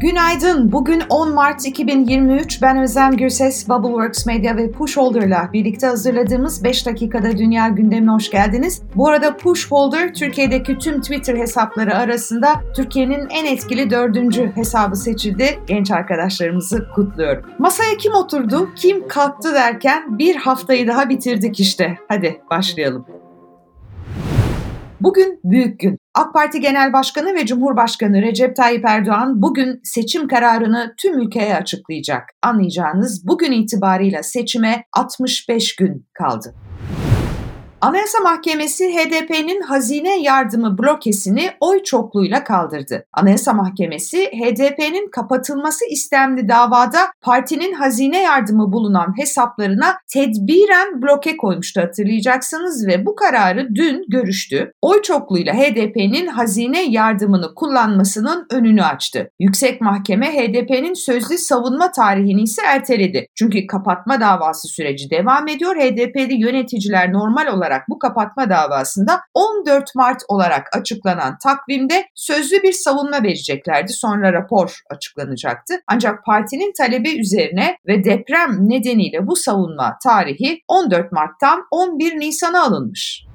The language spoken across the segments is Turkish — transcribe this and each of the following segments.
Günaydın. Bugün 10 Mart 2023. Ben Özlem Gürses, Bubbleworks Media ve Pushholder'la birlikte hazırladığımız 5 dakikada dünya gündemine hoş geldiniz. Bu arada Pushholder, Türkiye'deki tüm Twitter hesapları arasında Türkiye'nin en etkili dördüncü hesabı seçildi. Genç arkadaşlarımızı kutluyorum. Masaya kim oturdu, kim kalktı derken bir haftayı daha bitirdik işte. Hadi başlayalım. Bugün büyük gün. AK Parti Genel Başkanı ve Cumhurbaşkanı Recep Tayyip Erdoğan bugün seçim kararını tüm ülkeye açıklayacak. Anlayacağınız bugün itibarıyla seçime 65 gün kaldı. Anayasa Mahkemesi HDP'nin hazine yardımı blokesini oy çokluğuyla kaldırdı. Anayasa Mahkemesi HDP'nin kapatılması istemli davada partinin hazine yardımı bulunan hesaplarına tedbiren bloke koymuştu hatırlayacaksınız ve bu kararı dün görüştü. Oy çokluğuyla HDP'nin hazine yardımını kullanmasının önünü açtı. Yüksek Mahkeme HDP'nin sözlü savunma tarihini ise erteledi. Çünkü kapatma davası süreci devam ediyor. HDP'li yöneticiler normal olarak olarak bu kapatma davasında 14 Mart olarak açıklanan takvimde sözlü bir savunma vereceklerdi. Sonra rapor açıklanacaktı. Ancak partinin talebi üzerine ve deprem nedeniyle bu savunma tarihi 14 Mart'tan 11 Nisan'a alınmış.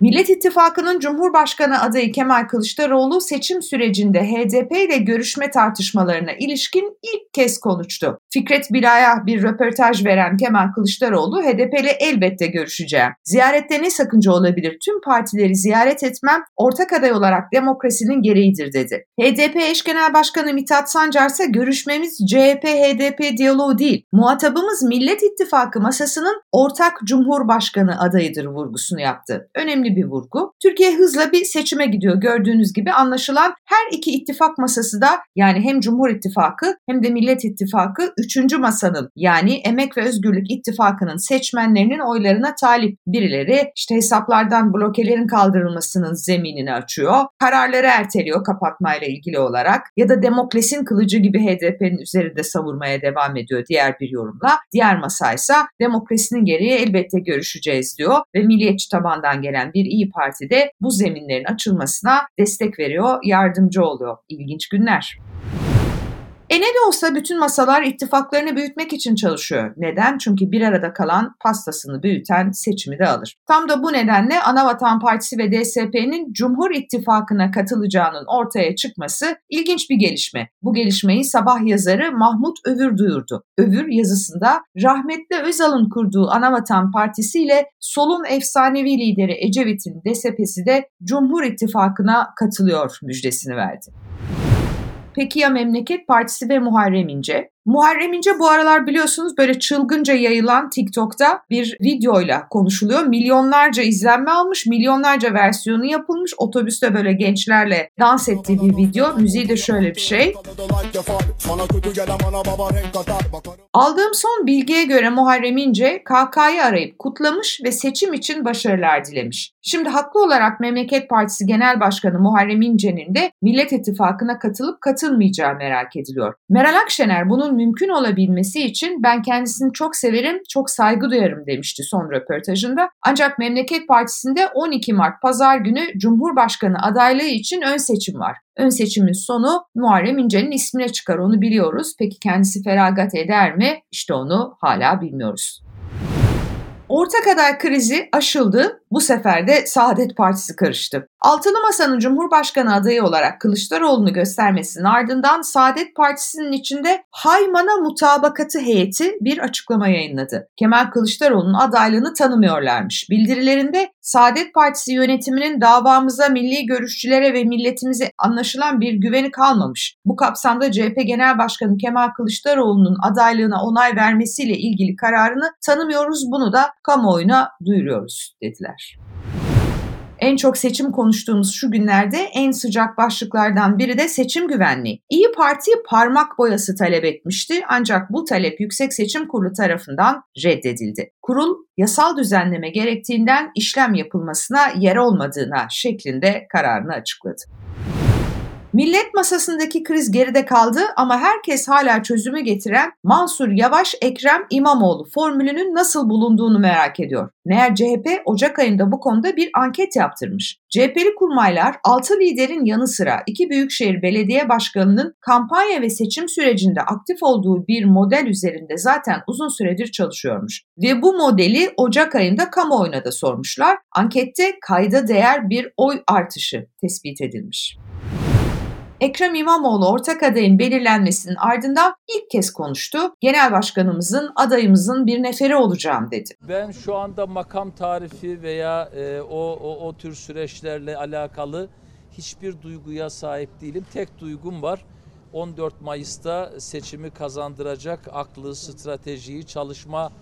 Millet İttifakı'nın Cumhurbaşkanı adayı Kemal Kılıçdaroğlu seçim sürecinde HDP ile görüşme tartışmalarına ilişkin ilk kez konuştu. Fikret Bila'ya bir röportaj veren Kemal Kılıçdaroğlu HDP ile elbette görüşeceğim. Ziyarette ne sakınca olabilir? Tüm partileri ziyaret etmem ortak aday olarak demokrasinin gereğidir dedi. HDP eş genel başkanı Mithat Sancar ise görüşmemiz CHP-HDP diyaloğu değil. Muhatabımız Millet İttifakı masasının ortak Cumhurbaşkanı adayıdır vurgusunu yaptı. Önemli bir vurgu. Türkiye hızla bir seçime gidiyor gördüğünüz gibi anlaşılan her iki ittifak masası da yani hem Cumhur İttifakı hem de Millet İttifakı üçüncü masanın yani Emek ve Özgürlük İttifakı'nın seçmenlerinin oylarına talip. Birileri işte hesaplardan blokelerin kaldırılmasının zeminini açıyor, kararları erteliyor kapatmayla ilgili olarak ya da demokrasinin kılıcı gibi HDP'nin üzerinde savurmaya devam ediyor diğer bir yorumla. Diğer masa ise demokrasinin gereği elbette görüşeceğiz diyor ve milliyetçi tabandan gelen bir İyi Parti de bu zeminlerin açılmasına destek veriyor, yardımcı oluyor. İlginç günler. E ne de olsa bütün masalar ittifaklarını büyütmek için çalışıyor. Neden? Çünkü bir arada kalan pastasını büyüten seçimi de alır. Tam da bu nedenle Anavatan Partisi ve DSP'nin Cumhur İttifakı'na katılacağının ortaya çıkması ilginç bir gelişme. Bu gelişmeyi sabah yazarı Mahmut Övür duyurdu. Övür yazısında rahmetli Özal'ın kurduğu Anavatan Partisi ile solun efsanevi lideri Ecevit'in DSP'si de Cumhur İttifakı'na katılıyor müjdesini verdi. Peki ya Memleket Partisi ve Muharrem İnce? Muharrem İnce bu aralar biliyorsunuz böyle çılgınca yayılan TikTok'ta bir videoyla konuşuluyor. Milyonlarca izlenme almış, milyonlarca versiyonu yapılmış. Otobüste böyle gençlerle dans ettiği bir video. Müziği de şöyle bir şey. Aldığım son bilgiye göre Muharrem İnce KK'yı arayıp kutlamış ve seçim için başarılar dilemiş. Şimdi haklı olarak Memleket Partisi Genel Başkanı Muharrem İnce'nin de Millet İttifakı'na katılıp katılmayacağı merak ediliyor. Meral Akşener bunun mümkün olabilmesi için ben kendisini çok severim, çok saygı duyarım demişti son röportajında. Ancak Memleket Partisi'nde 12 Mart pazar günü Cumhurbaşkanı adaylığı için ön seçim var. Ön seçimin sonu Muharrem İnce'nin ismine çıkar onu biliyoruz. Peki kendisi feragat eder mi? İşte onu hala bilmiyoruz. Ortak aday krizi aşıldı. Bu sefer de Saadet Partisi karıştı. Altılı Masa'nın Cumhurbaşkanı adayı olarak Kılıçdaroğlu'nu göstermesinin ardından Saadet Partisi'nin içinde Haymana Mutabakatı heyeti bir açıklama yayınladı. Kemal Kılıçdaroğlu'nun adaylığını tanımıyorlarmış. Bildirilerinde Saadet Partisi yönetiminin davamıza, milli görüşçülere ve milletimize anlaşılan bir güveni kalmamış. Bu kapsamda CHP Genel Başkanı Kemal Kılıçdaroğlu'nun adaylığına onay vermesiyle ilgili kararını tanımıyoruz. Bunu da kamuoyuna duyuruyoruz dediler. En çok seçim konuştuğumuz şu günlerde en sıcak başlıklardan biri de seçim güvenliği. İyi Parti parmak boyası talep etmişti ancak bu talep Yüksek Seçim Kurulu tarafından reddedildi. Kurul yasal düzenleme gerektiğinden işlem yapılmasına yer olmadığına şeklinde kararını açıkladı. Millet masasındaki kriz geride kaldı ama herkes hala çözümü getiren Mansur Yavaş Ekrem İmamoğlu formülünün nasıl bulunduğunu merak ediyor. Meğer CHP Ocak ayında bu konuda bir anket yaptırmış. CHP'li kurmaylar 6 liderin yanı sıra iki büyükşehir belediye başkanının kampanya ve seçim sürecinde aktif olduğu bir model üzerinde zaten uzun süredir çalışıyormuş. Ve bu modeli Ocak ayında kamuoyuna da sormuşlar. Ankette kayda değer bir oy artışı tespit edilmiş. Ekrem İmamoğlu ortak adayın belirlenmesinin ardından ilk kez konuştu. Genel başkanımızın adayımızın bir neferi olacağım dedi. Ben şu anda makam tarifi veya e, o, o, o tür süreçlerle alakalı hiçbir duyguya sahip değilim. Tek duygum var. 14 Mayıs'ta seçimi kazandıracak aklı, stratejiyi, çalışma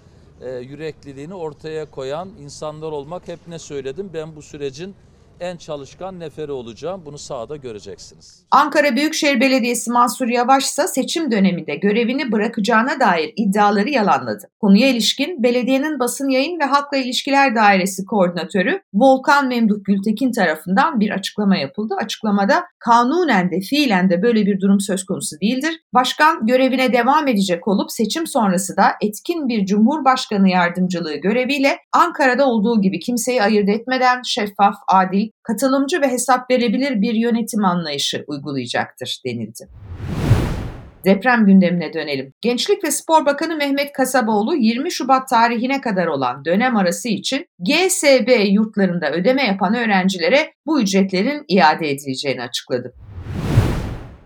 e, yürekliliğini ortaya koyan insanlar olmak. Hep ne söyledim? Ben bu sürecin en çalışkan neferi olacağım. Bunu sahada göreceksiniz. Ankara Büyükşehir Belediyesi Mansur Yavaş ise seçim döneminde görevini bırakacağına dair iddiaları yalanladı. Konuya ilişkin belediyenin basın yayın ve halkla ilişkiler dairesi koordinatörü Volkan Memduh Gültekin tarafından bir açıklama yapıldı. Açıklamada kanunen de fiilen de böyle bir durum söz konusu değildir. Başkan görevine devam edecek olup seçim sonrası da etkin bir Cumhurbaşkanı yardımcılığı göreviyle Ankara'da olduğu gibi kimseyi ayırt etmeden şeffaf, adil, katılımcı ve hesap verebilir bir yönetim anlayışı uygulayacaktır denildi. Deprem gündemine dönelim. Gençlik ve Spor Bakanı Mehmet Kasaboğlu 20 Şubat tarihine kadar olan dönem arası için GSB yurtlarında ödeme yapan öğrencilere bu ücretlerin iade edileceğini açıkladı.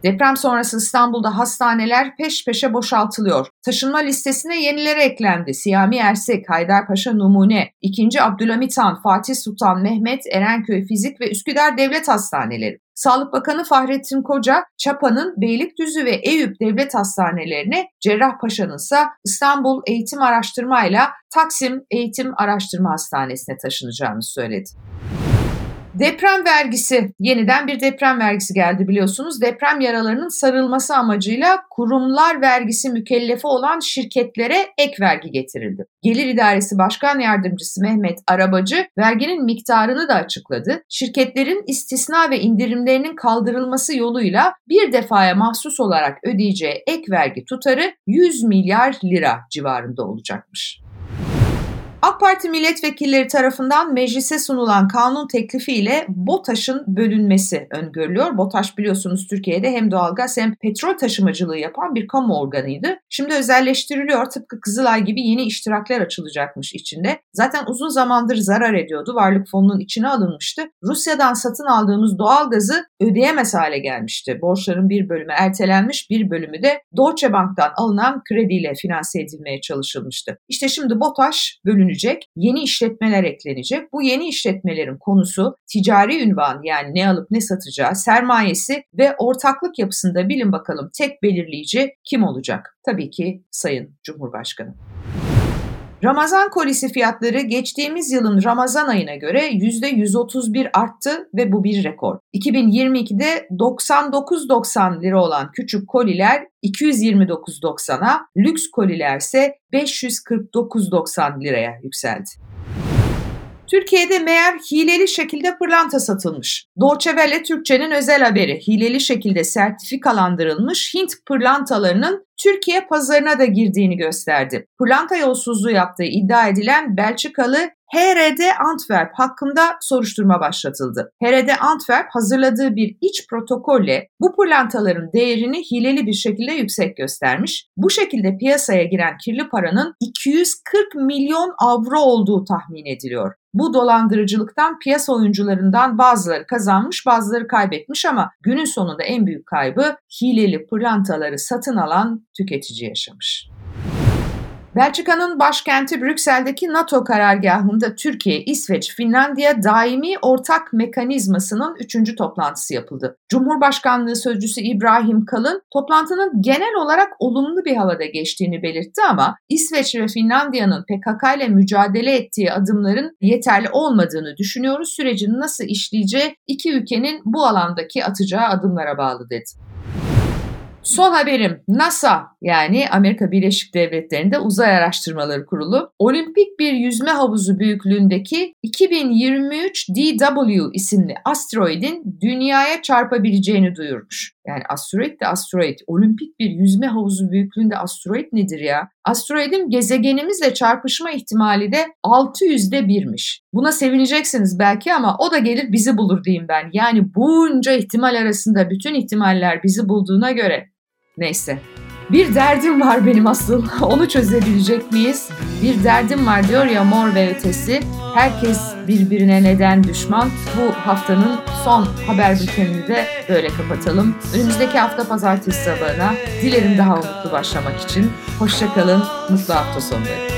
Deprem sonrası İstanbul'da hastaneler peş peşe boşaltılıyor. Taşınma listesine yenileri eklendi. Siyami Ersek, Haydarpaşa Numune, 2. Abdülhamit Han, Fatih Sultan Mehmet, Erenköy Fizik ve Üsküdar Devlet Hastaneleri. Sağlık Bakanı Fahrettin Koca, Çapa'nın Beylikdüzü ve Eyüp devlet hastanelerine, Cerrahpaşa'nın ise İstanbul Eğitim Araştırma ile Taksim Eğitim Araştırma Hastanesi'ne taşınacağını söyledi. Deprem vergisi, yeniden bir deprem vergisi geldi biliyorsunuz. Deprem yaralarının sarılması amacıyla kurumlar vergisi mükellefi olan şirketlere ek vergi getirildi. Gelir İdaresi Başkan Yardımcısı Mehmet Arabacı verginin miktarını da açıkladı. Şirketlerin istisna ve indirimlerinin kaldırılması yoluyla bir defaya mahsus olarak ödeyeceği ek vergi tutarı 100 milyar lira civarında olacakmış. AK Parti milletvekilleri tarafından meclise sunulan kanun teklifiyle BOTAŞ'ın bölünmesi öngörülüyor. BOTAŞ biliyorsunuz Türkiye'de hem doğalgaz hem petrol taşımacılığı yapan bir kamu organıydı. Şimdi özelleştiriliyor. Tıpkı Kızılay gibi yeni iştirakler açılacakmış içinde. Zaten uzun zamandır zarar ediyordu. Varlık fonunun içine alınmıştı. Rusya'dan satın aldığımız doğalgazı ödeyemez hale gelmişti. Borçların bir bölümü ertelenmiş, bir bölümü de Deutsche Bank'tan alınan krediyle finanse edilmeye çalışılmıştı. İşte şimdi BOTAŞ bölünecek bölünecek, yeni işletmeler eklenecek. Bu yeni işletmelerin konusu ticari ünvan yani ne alıp ne satacağı, sermayesi ve ortaklık yapısında bilin bakalım tek belirleyici kim olacak? Tabii ki Sayın Cumhurbaşkanı. Ramazan kolisi fiyatları geçtiğimiz yılın Ramazan ayına göre %131 arttı ve bu bir rekor. 2022'de 99.90 lira olan küçük koliler 229.90'a, lüks koliler ise 549.90 liraya yükseldi. Türkiye'de meğer hileli şekilde pırlanta satılmış. Deutsche Türkçe'nin özel haberi hileli şekilde sertifikalandırılmış Hint pırlantalarının Türkiye pazarına da girdiğini gösterdi. Pırlanta yolsuzluğu yaptığı iddia edilen Belçikalı HRD Antwerp hakkında soruşturma başlatıldı. HRD Antwerp hazırladığı bir iç protokolle bu pırlantaların değerini hileli bir şekilde yüksek göstermiş. Bu şekilde piyasaya giren kirli paranın 240 milyon avro olduğu tahmin ediliyor. Bu dolandırıcılıktan piyasa oyuncularından bazıları kazanmış bazıları kaybetmiş ama günün sonunda en büyük kaybı hileli pırlantaları satın alan tüketici yaşamış. Belçika'nın başkenti Brüksel'deki NATO karargahında Türkiye, İsveç, Finlandiya daimi ortak mekanizmasının üçüncü toplantısı yapıldı. Cumhurbaşkanlığı Sözcüsü İbrahim Kalın toplantının genel olarak olumlu bir havada geçtiğini belirtti ama İsveç ve Finlandiya'nın PKK ile mücadele ettiği adımların yeterli olmadığını düşünüyoruz. Sürecin nasıl işleyeceği iki ülkenin bu alandaki atacağı adımlara bağlı dedi. Son haberim NASA yani Amerika Birleşik Devletleri'nde Uzay Araştırmaları Kurulu olimpik bir yüzme havuzu büyüklüğündeki 2023 DW isimli asteroidin dünyaya çarpabileceğini duyurmuş. Yani asteroid de asteroid. Olimpik bir yüzme havuzu büyüklüğünde asteroid nedir ya? Asteroidin gezegenimizle çarpışma ihtimali de 600'de birmiş. Buna sevineceksiniz belki ama o da gelir bizi bulur diyeyim ben. Yani bunca ihtimal arasında bütün ihtimaller bizi bulduğuna göre neyse. Bir derdim var benim asıl. Onu çözebilecek miyiz? Bir derdim var diyor ya mor ve ötesi. Herkes birbirine neden düşman? Bu haftanın son haber bültenini de böyle kapatalım. Önümüzdeki hafta pazartesi sabahına dilerim daha umutlu başlamak için. Hoşçakalın, mutlu hafta sonları.